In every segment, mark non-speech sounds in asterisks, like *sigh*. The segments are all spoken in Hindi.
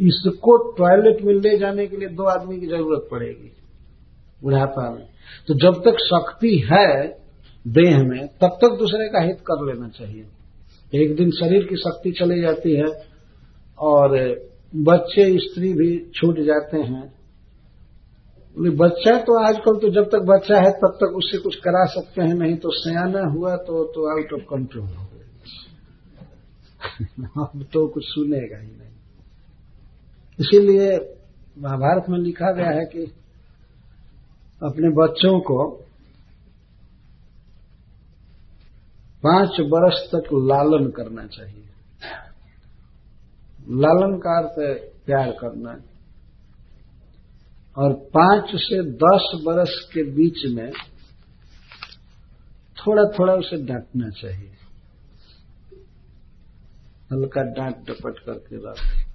इसको टॉयलेट में ले जाने के लिए दो आदमी की ज़रूरत पड़ेगी। बुढ़ापा में। तो जब तक शक्ति है देह में, तब तक दूसरे का हित कर लेना चाहिए। एक दिन शरीर की शक्ति चली जाती है और बच्चे, स्त्री भी छूट जाते हैं। बच्चा तो आजकल तो जब तक बच्चा है, तब तक उससे कुछ करा सकते हैं। नहीं तो सयाना हुआ तो तो आउट ऑफ़ कंट्रोल हो गया। *laughs* अब तो कुछ सुनेगा ही नहीं। इसीलिए महाभारत में लिखा गया है कि अपने बच्चों को पाँच वर्ष तक लालन करना चाहिए। लालन का अर्थ प्यार करना। और पाँच से दस वर्ष के बीच में थोड़ा थोड़ा उसे डांटना चाहिए। हल्का डांट डपट करके रख।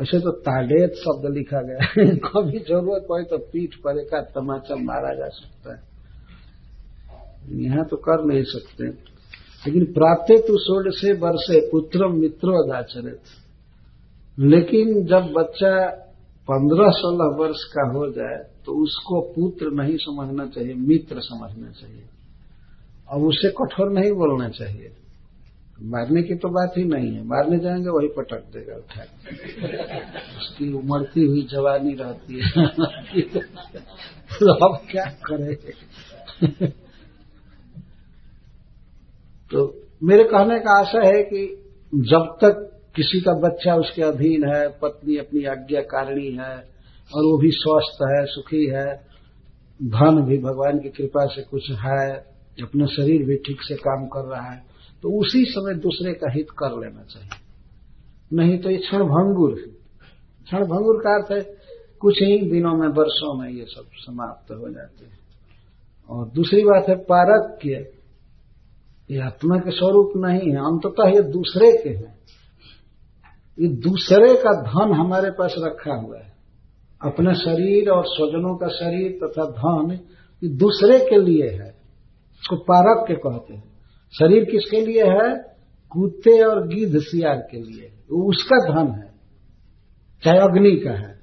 ऐसे तो ताडेत शब्द लिखा गया है। कभी ज़रूरत पड़े तो पीठ पर एक तमाचा मारा जा सकता है। यहाँ तो कर नहीं सकते। लेकिन प्राप्त तो सोड से वर्षे पुत्र मित्रो अदाचरित लेकिन जब बच्चा पंद्रह सोलह वर्ष का हो जाए तो उसको पुत्र नहीं समझना चाहिए, मित्र समझना चाहिए। और उसे कठोर नहीं बोलना चाहिए। मारने की तो बात ही नहीं है। मारने जाएँगे, वही पटक देगा। उठा उसकी उमड़ती हुई जवानी रहती है। तो अब क्या करे? तो मेरे कहने का आशा है कि जब तक किसी का बच्चा उसके अधीन है, पत्नी अपनी आज्ञाकारिणी है, और वो भी स्वस्थ है, सुखी है, धन भी भगवान की कृपा से कुछ है, अपना शरीर भी ठीक से काम कर रहा है तो उसी समय दूसरे का हित कर लेना चाहिए। नहीं तो ये क्षण भंगुर क्षण भंगुर का अर्थ है, कुछ ही दिनों में, वर्षों में ये सब समाप्त हो जाते हैं। और दूसरी बात है, पारक्य। ये आत्मा के स्वरूप नहीं है, अंततः ये दूसरे के हैं। ये दूसरे का धन हमारे पास रखा हुआ है। अपने शरीर और स्वजनों का शरीर तथा धन ये दूसरे के लिए है। इसको पारक के कहते हैं। शरीर किसके लिए है? कुत्ते और गिद्ध सियार के लिए। वो उसका धन है, चाहे अग्नि का है।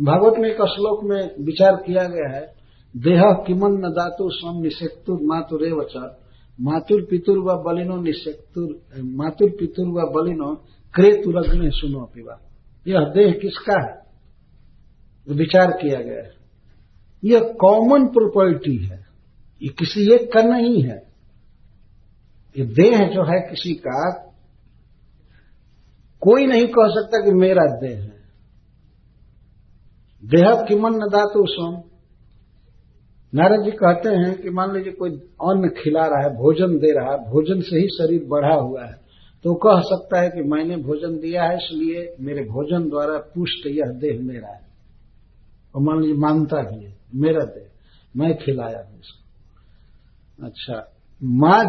भागवत में एक श्लोक में विचार किया गया है, देह किमन न दातु स्वम निषेक्तुर मातुर वचर मातुर पितुर व बलिनो निषेक्तुर मातुर पितुर व बलिनो क्रेतुरग्न सुनो पिवा यह देह किसका है? विचार किया गया है। यह कॉमन प्रॉपर्टी है। ये किसी एक का नहीं है। ये देह जो है किसी का, कोई नहीं कह सकता कि मेरा देह है। देह की मन न दातु सोम। नारद जी कहते हैं कि मान लीजिए कोई अन्न खिला रहा है, भोजन दे रहा है, भोजन से ही शरीर बढ़ा हुआ है तो कह सकता है कि मैंने भोजन दिया है, इसलिए मेरे भोजन द्वारा पुष्ट यह देह मेरा है। और मान लीजिए मानता भी है, मेरा देह, मैं खिलाया हूँ इसको। अच्छा माँ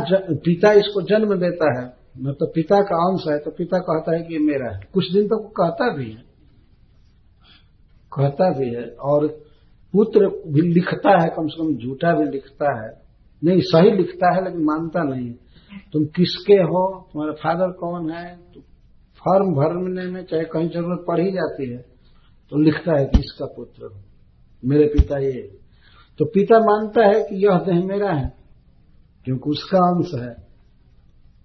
पिता इसको जन्म देता है। तो पिता का अंश है तो पिता कहता है कि मेरा है। कुछ दिन तक तो कहता भी है। कहता भी है। और पुत्र भी लिखता है, कम से कम झूठा भी लिखता है। नहीं, सही लिखता है, लेकिन मानता नहीं तुम किसके हो? तुम्हारा फादर कौन है? तो फॉर्म भरने में चाहे कहीं ज़रूरत पड़ ही जाती है तो लिखता है कि इसका पुत्र हो। मेरे पिता ये। तो पिता मानता है कि यह देह मेरा है। क्योंकि उसका अंश है।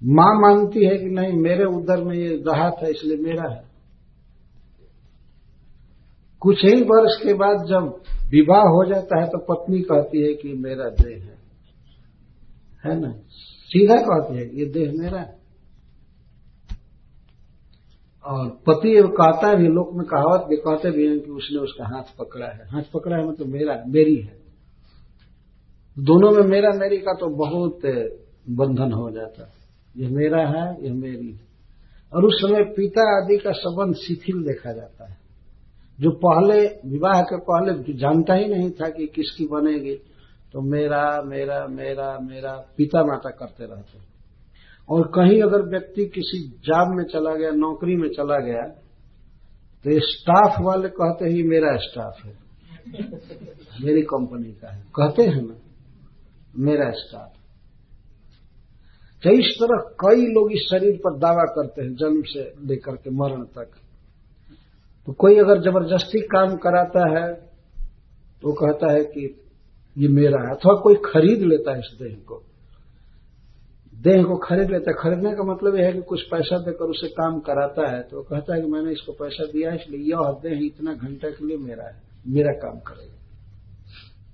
माँ मानती है कि नहीं, मेरे उधर में ये रहा था इसलिए मेरा है। कुछ ही वर्ष के बाद जब विवाह हो जाता है तो पत्नी कहती है कि मेरा देह है। है ना? सीधा कहती है, ये देह मेरा है। और पति कहता है भी, लोक में कहावत भी कहते भी हैं कि उसने उसका हाथ पकड़ा है। हाथ पकड़ा है मतलब मेरा, मेरी है। दोनों में मेरा मेरी का तो बहुत बंधन हो जाता। यह मेरा है यह मेरी है। और उस समय पिता आदि का संबंध शिथिल देखा जाता है। जो पहले, विवाह के पहले जानता ही नहीं था कि किसकी बनेगी तो मेरा मेरा मेरा मेरा पिता माता करते रहते और कहीं अगर व्यक्ति किसी जॉब में चला गया, नौकरी में चला गया तो स्टाफ वाले कहते ही मेरा स्टाफ है। मेरी कंपनी का है। कहते हैं ना। मेरा स्टाफ तो इस तरह कई लोग इस शरीर पर दावा करते हैं, जन्म से लेकर के मरण तक। तो कोई अगर ज़बरदस्ती काम कराता है तो कहता है कि ये मेरा है, अथवा कोई खरीद लेता है इस देह को। देह को खरीद लेता है। खरीदने का मतलब यह है कि कुछ पैसा देकर उसे काम कराता है तो कहता है कि मैंने इसको पैसा दिया इसलिए यह देह इतना घंटे के लिए मेरा है, मेरा काम करेगा।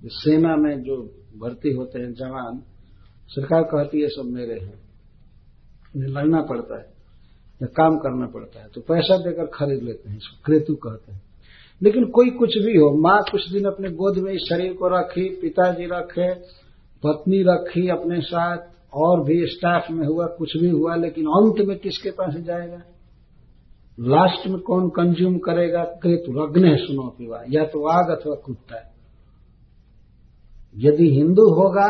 सेना में जो भर्ती होते हैं जवान, सरकार कहती है सब मेरे हैं। उन्हें लड़ना पड़ता है या काम करना पड़ता है। तो पैसा देकर खरीद लेते हैं, इसको क्रेतु कहते हैं। लेकिन कोई कुछ भी हो, माँ कुछ दिन अपने गोद में इस शरीर को रखी, पिताजी रखे, पत्नी रखी अपने साथ, और भी स्टाफ में हुआ, कुछ भी हुआ, लेकिन अंत में किसके पास जाएगा? लास्ट में कौन कंज्यूम करेगा? कृत अग्नि सुनो पिवा या तो आग अथवा कुत्ता यदि हिंदू होगा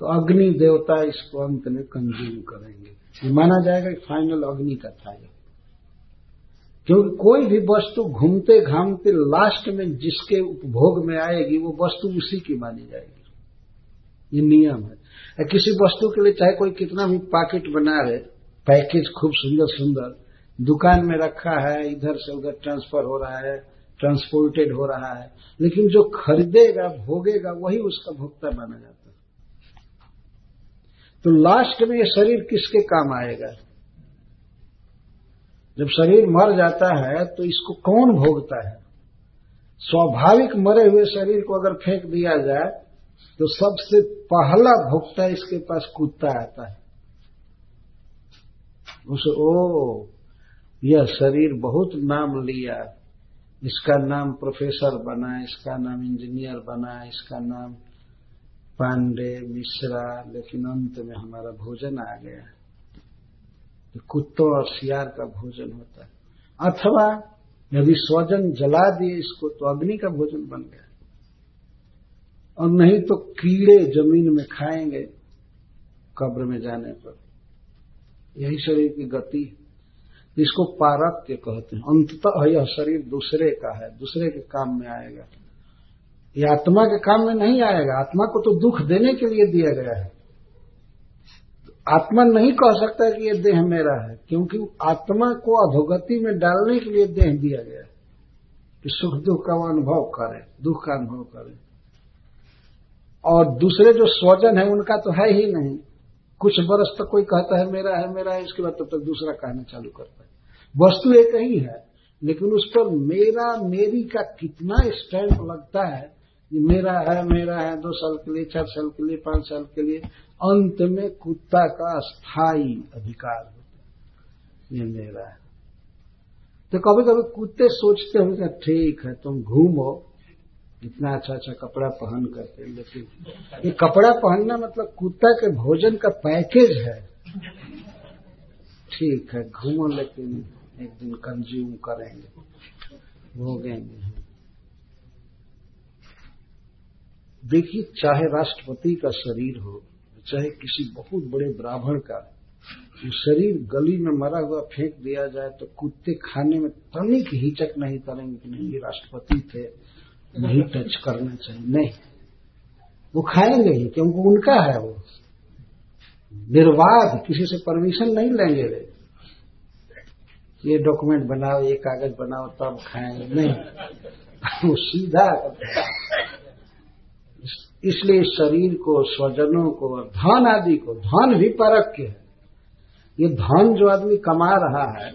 तो अग्नि देवता इसको अंत में कंज्यूम करेंगे। ये माना जाएगा कि फाइनल अग्नि का था यह क्योंकि कोई भी वस्तु घूमते घामते लास्ट में जिसके उपभोग में आएगी, वो वस्तु उसी की मानी जाएगी। ये नियम है। किसी वस्तु के लिए चाहे कोई कितना भी पैकेट बना रहे पैकेज खूब सुंदर सुंदर दुकान में रखा है, इधर से उधर ट्रांसफ़र हो रहा है ट्रांसपोर्टेड हो रहा है। लेकिन जो खरीदेगा, भोगेगा, वही उसका भोक्ता माना जाता है। तो लास्ट में ये शरीर किसके काम आएगा? जब शरीर मर जाता है तो इसको कौन भोगता है? स्वाभाविक मरे हुए शरीर को अगर फेंक दिया जाए तो सबसे पहला भोगता इसके पास कुत्ता आता है। उसे, ओ, यह शरीर बहुत नाम लिया इसका नाम प्रोफेसर बना, इसका नाम इंजीनियर बना, इसका नाम पांडे, मिश्रा, लेकिन अंत में हमारा भोजन आ गया। तो कुत्तों और सियार का भोजन होता है। अथवा यदि स्वजन जला दिए इसको तो अग्नि का भोजन बन गया। और नहीं तो कीड़े ज़मीन में खाएँगे कब्र में जाने पर। यही शरीर की गति। इसको पारक्य कहते हैं। अंततः यह शरीर दूसरे का है, दूसरे के काम में आएगा। यह आत्मा के काम में नहीं आएगा। आत्मा को तो दुख देने के लिए दिया गया है। आत्मा नहीं कह सकता कि यह देह मेरा है, क्योंकि आत्मा को अधोगति में डालने के लिए देह दिया गया है कि सुख दुख का अनुभव करे, दुख का अनुभव करे। और दूसरे जो स्वजन है, उनका तो है ही नहीं। कुछ बरस तक कोई कहता है, मेरा है मेरा है, इसके बाद तब तक दूसरा कहना चालू करता है। वस्तु एक ही है, लेकिन उस पर मेरा, मेरी का कितना स्टैंप लगता है ये मेरा है मेरा है, दो साल के लिए, चार साल के लिए, पाँच साल के लिए, अंत में कुत्ता का स्थायी अधिकार होता है। ये मेरा है। तो कभी कभी कुत्ते सोचते होंगे ठीक है, तुम घूमो इतना अच्छा अच्छा कपड़ा पहन करके, लेकिन ये कपड़ा पहनना मतलब कुत्ता के भोजन का पैकेज है। ठीक है, घूमो, लेकिन एक दिन कंज्यूम करेंगे। भोगेंगे देखिए, चाहे राष्ट्रपति का शरीर हो, चाहे किसी बहुत बड़े ब्राह्मण का शरीर गली में मरा हुआ फेंक दिया जाए तो कुत्ते खाने में तनिक हिचक नहीं करेंगे कि नहीं, ये राष्ट्रपति थे, नहीं टच करना चाहिए। नहीं। वो खाएँगे ही, क्योंकि उनका है वो। निर्वाध किसी से परमिशन नहीं लेंगे वे ये डॉक्यूमेंट बनाओ, ये कागज़ बनाओ, तब खाएँगे नहीं। वो सीधा इसलिए शरीर को, स्वजनों को और धन आदि को, धन भी परख के। है ये धन जो आदमी कमा रहा है,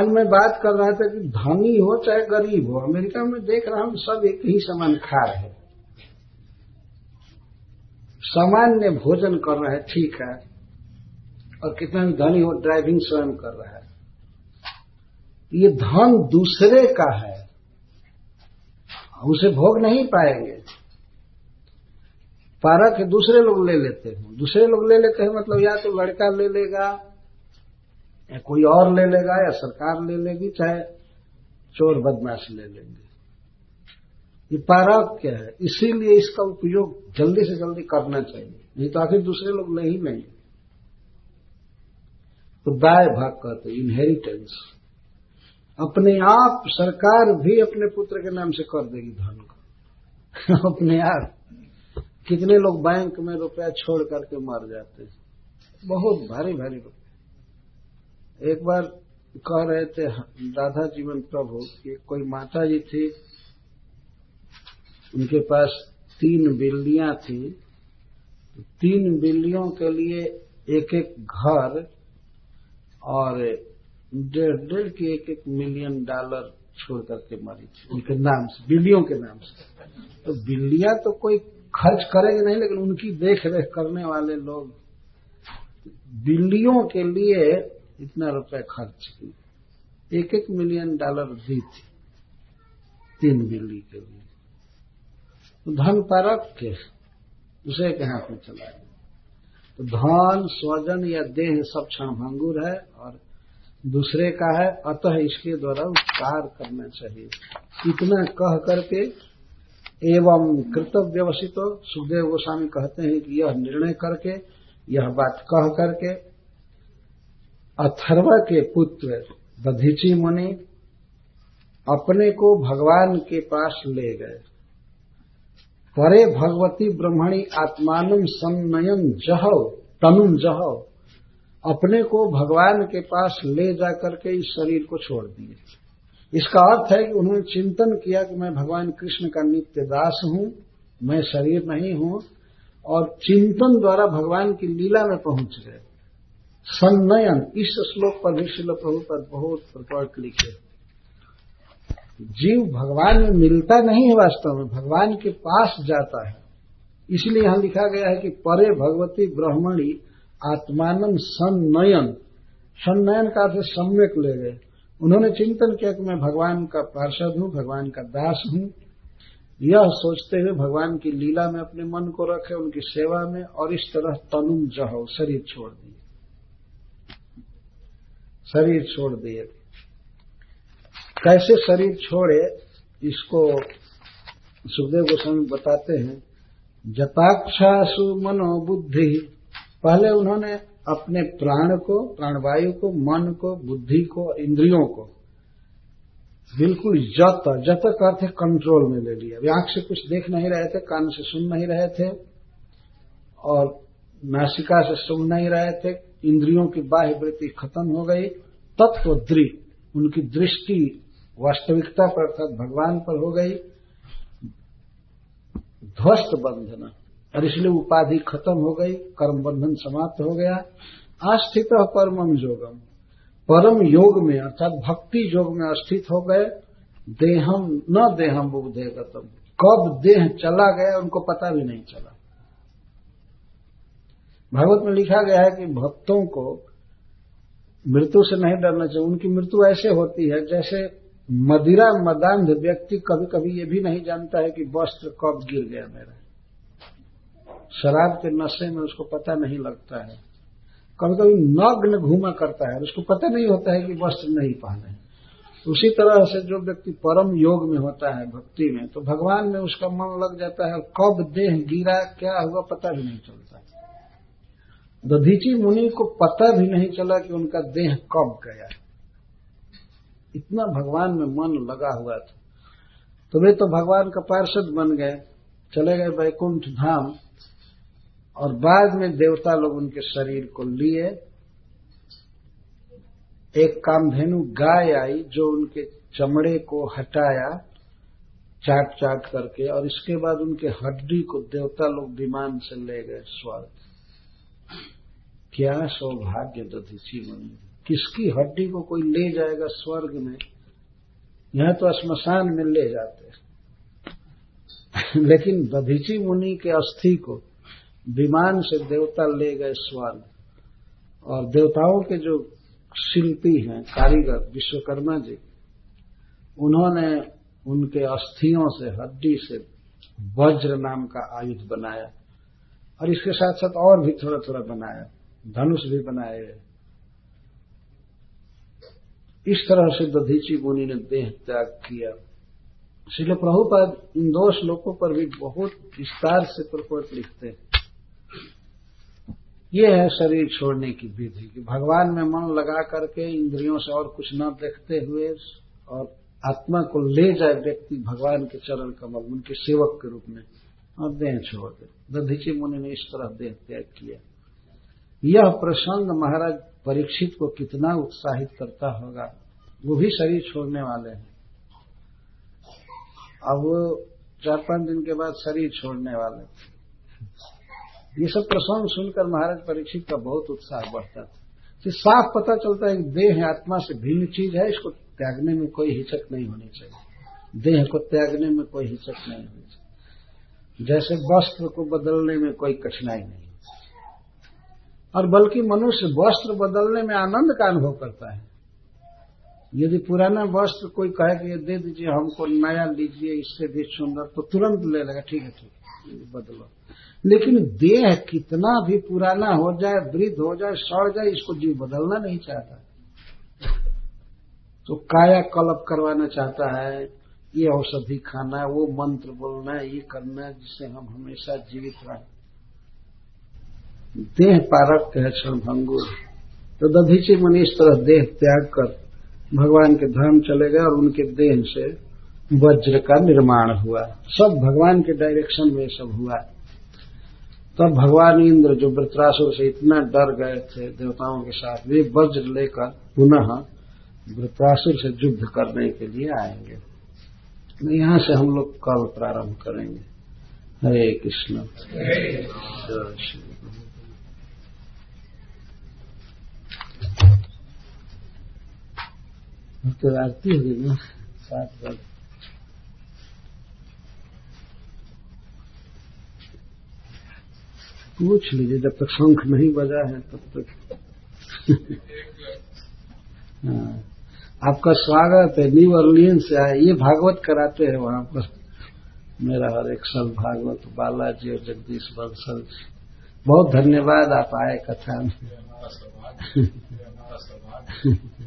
आज मैं बात कर रहा था कि धनी हो चाहे गरीब हो, अमेरिका में देख रहा हूँ सब एक ही समान खा रहे सामान्य भोजन कर रहे ठीक है। और कितना भी धनी हो ड्राइविंग स्वयं कर रहा है। ये धन दूसरे का है। उसे भोग नहीं पाएँगे। पारक दूसरे लोग ले लेते हैं। दूसरे लोग ले लेते हैं मतलब या तो लड़का ले लेगा, या कोई और ले लेगा, या सरकार ले लेगी, चाहे चोर बदमाश ले लेंगे। ये पारक क्या है? इसीलिए इसका उपयोग जल्दी से जल्दी करना चाहिए। नहीं तो आखिर दूसरे लोग ले ही नहीं तो दाय भाग कहते इनहेरिटेंस अपने आप सरकार भी अपने पुत्र के नाम से कर देगी धन को। *laughs* अपने आप। कितने लोग बैंक में रुपया छोड़ करके मर जाते हैं। बहुत भारी भारी रुपये। एक बार कह रहे थे राधा जीवन प्रभु कि कोई माता जी थी, उनके पास तीन बिल्लियाँ थी। तीन बिल्लियों के लिए एक एक घर और डेढ़ डेढ़ के एक एक मिलियन डॉलर छोड़ करके मरी थी। उनके नाम से, बिल्लियों के नाम से। तो बिल्लियाँ तो कोई खर्च करेंगे नहीं, लेकिन उनकी देख रेख करने वाले लोग, बिल्लियों के लिए इतना रुपए खर्च किए। एक एक मिलियन डॉलर दी थी, तीन बिल्ली के लिए। तो धन परक के, उसे के हाथ में चला गया तो धन, स्वजन या देह सब क्षण भंगुर है और दूसरे का है, अतः इसके द्वारा उपकार करना चाहिए। इतना कह करके एवं कृतव्य वसितो सुखदेव गोस्वामी कहते हैं कि यह निर्णय करके, यह बात कह करके अथर्व के पुत्र दधीची मुनि अपने को भगवान के पास ले गए। परे भगवती ब्रह्मणी आत्मान सन्नयन जहो तनुम जहो। अपने को भगवान के पास ले जाकर के इस शरीर को छोड़ दिए। इसका अर्थ है कि उन्होंने चिंतन किया कि मैं भगवान कृष्ण का नित्य दास हूँ, मैं शरीर नहीं हूँ, और चिंतन द्वारा भगवान की लीला में पहुँच गए। सन्नयन इस श्लोक पर भी शिल प्रभु पर बहुत प्रकट लिखे। जीव भगवान में मिलता नहीं है वास्तव में, भगवान के पास जाता है। इसलिए यहाँ लिखा गया है कि परे भगवती ब्रह्मणी आत्मानंद सन्नयन। सन्नयन का अर्थ सम्यक ले गए। उन्होंने चिंतन किया कि मैं भगवान का पार्षद हूँ, भगवान का दास हूँ। यह सोचते हुए भगवान की लीला में अपने मन को रखे, उनकी सेवा में, और इस तरह तनुम जहो, शरीर छोड़ दिए। शरीर छोड़ दिए। कैसे शरीर छोड़े, इसको सुखदेव गोस्वामी बताते हैं। जताक्षा जताक्षासु मनोबुद्धि। पहले उन्होंने अपने प्राण को, प्राणवायु को, मन को, बुद्धि को, इंद्रियों को बिल्कुल जत जत का अर्थ कंट्रोल में ले लिया। आँख से कुछ देख नहीं रहे थे, कान से सुन नहीं रहे थे और नासिका से सुन नहीं रहे थे, इंद्रियों की बाह्य वृत्ति खत्म हो गई। तत्व दृ उनकी दृष्टि वास्तविकता पर अर्थात भगवान पर हो गई। ध्वस्त बंधन। और इसलिए उपाधि खत्म हो गई, कर्म बंधन समाप्त हो गया। आस्थित परमम योगम परम योग में, अर्थात भक्ति योग में अस्थित हो गए। देहम न देहम बुद्धे गतम कब देह चला गया, उनको पता भी नहीं चला। भागवत में लिखा गया है कि भक्तों को मृत्यु से नहीं डरना चाहिए। उनकी मृत्यु ऐसे होती है जैसे मदिरा मदांध व्यक्ति कभी कभी ये भी नहीं जानता है कि वस्त्र कब गिर गया मेरा। शराब के नशे में उसको पता नहीं लगता है। कभी कभी नग्न घूमा करता है उसको पता नहीं होता है कि वस्त्र नहीं पहने। उसी तरह से जो व्यक्ति परम योग में होता है, भक्ति में तो भगवान में उसका मन लग जाता है, कब देह गिरा, क्या हुआ पता भी नहीं चलता। दधीची मुनि को पता भी नहीं चला कि उनका देह कब गया। इतना भगवान में मन लगा हुआ था। तो वे तो भगवान का पार्षद बन गए, चले गए वैकुंठ धाम, और बाद में देवता लोग उनके शरीर को लिए। एक कामधेनु गाय आई जो उनके चमड़े को हटाया चाट चाट करके, और इसके बाद उनके हड्डी को देवता लोग विमान से ले गए स्वर्ग क्या सौभाग्य दधीची मुनि किसकी हड्डी को कोई ले जाएगा स्वर्ग में? यहाँ तो श्मशान में ले जाते *laughs* लेकिन दधीची मुनि के अस्थि को विमान से देवता ले गए स्वर्ग। और देवताओं के जो शिल्पी हैं, कारीगर, विश्वकर्मा जी, उन्होंने उनके अस्थियों से, हड्डी से वज्र नाम का आयुध बनाया। और इसके साथ साथ और भी थोड़ा थोड़ा बनाया। धनुष भी बनाए। इस तरह से दधीची मुनि ने देह त्याग किया। इसलिए प्रभुपाद इन दो श्लोकों पर भी बहुत विस्तार से प्रकोट लिखते हैं। ये है शरीर छोड़ने की विधि कि भगवान में मन लगा करके इंद्रियों से और कुछ न देखते हुए और आत्मा को ले जाए व्यक्ति भगवान के चरण कमल, उनके सेवक के रूप में, और देह छोड़ दे। दधीची मुनि ने इस तरह देह त्याग किया। यह प्रसंग महाराज परीक्षित को कितना उत्साहित करता होगा। वो भी शरीर छोड़ने वाले हैं। अब वो चार पाँच दिन के बाद शरीर छोड़ने वाले थे ये सब प्रसंग सुनकर महाराज परीक्षित का बहुत उत्साह बढ़ता था। कि साफ़ पता चलता है कि देह आत्मा से भिन्न चीज़ है, इसको त्यागने में कोई हिचक नहीं होनी चाहिए। देह को त्यागने में कोई हिचक नहीं होनी चाहिए। जैसे वस्त्र को बदलने में कोई कठिनाई नहीं। और बल्कि मनुष्य वस्त्र बदलने में आनंद का अनुभव करता है। यदि पुराना वस्त्र कोई कहे कि दे दीजिए, हमको नया लीजिए, इससे भी सुंदर तो तुरंत ले लेगा, ठीक है ठीक है बदलो। लेकिन देह कितना भी पुराना हो जाए, वृद्ध हो जाए, सड़ जाए, इसको जीव बदलना नहीं चाहता। तो काया कल्प करवाना चाहता है, ये औषधि खाना है वो मंत्र बोलना है ये करना है जिससे हम हमेशा जीवित रहें देह पारक है क्षणभंगुर तो दधीची मनी इस तरह देह त्याग कर भगवान के धाम चले गए और उनके देह से वज्र का निर्माण हुआ। सब भगवान के डायरेक्शन में सब हुआ। तब भगवान इंद्र जो वृत्रासुर से इतना डर गए थे देवताओं के साथ, वे वज्र लेकर पुनः वृत्रासुर से युद्ध करने के लिए आएँगे। यहाँ से हम लोग कल प्रारंभ करेंगे। हरे कृष्ण। तो आरती होगी ना सात बजे पूछ लीजिए जब तक शंख नहीं बजा है तब तक। *laughs* हाँ। आपका स्वागत है न्यू अर्लियन से आए। ये भागवत कराते हैं वहाँ पर। मेरा हर एक साल भागवत बालाजी और जगदीश बंसल। बहुत धन्यवाद आप आए कथा में। *laughs*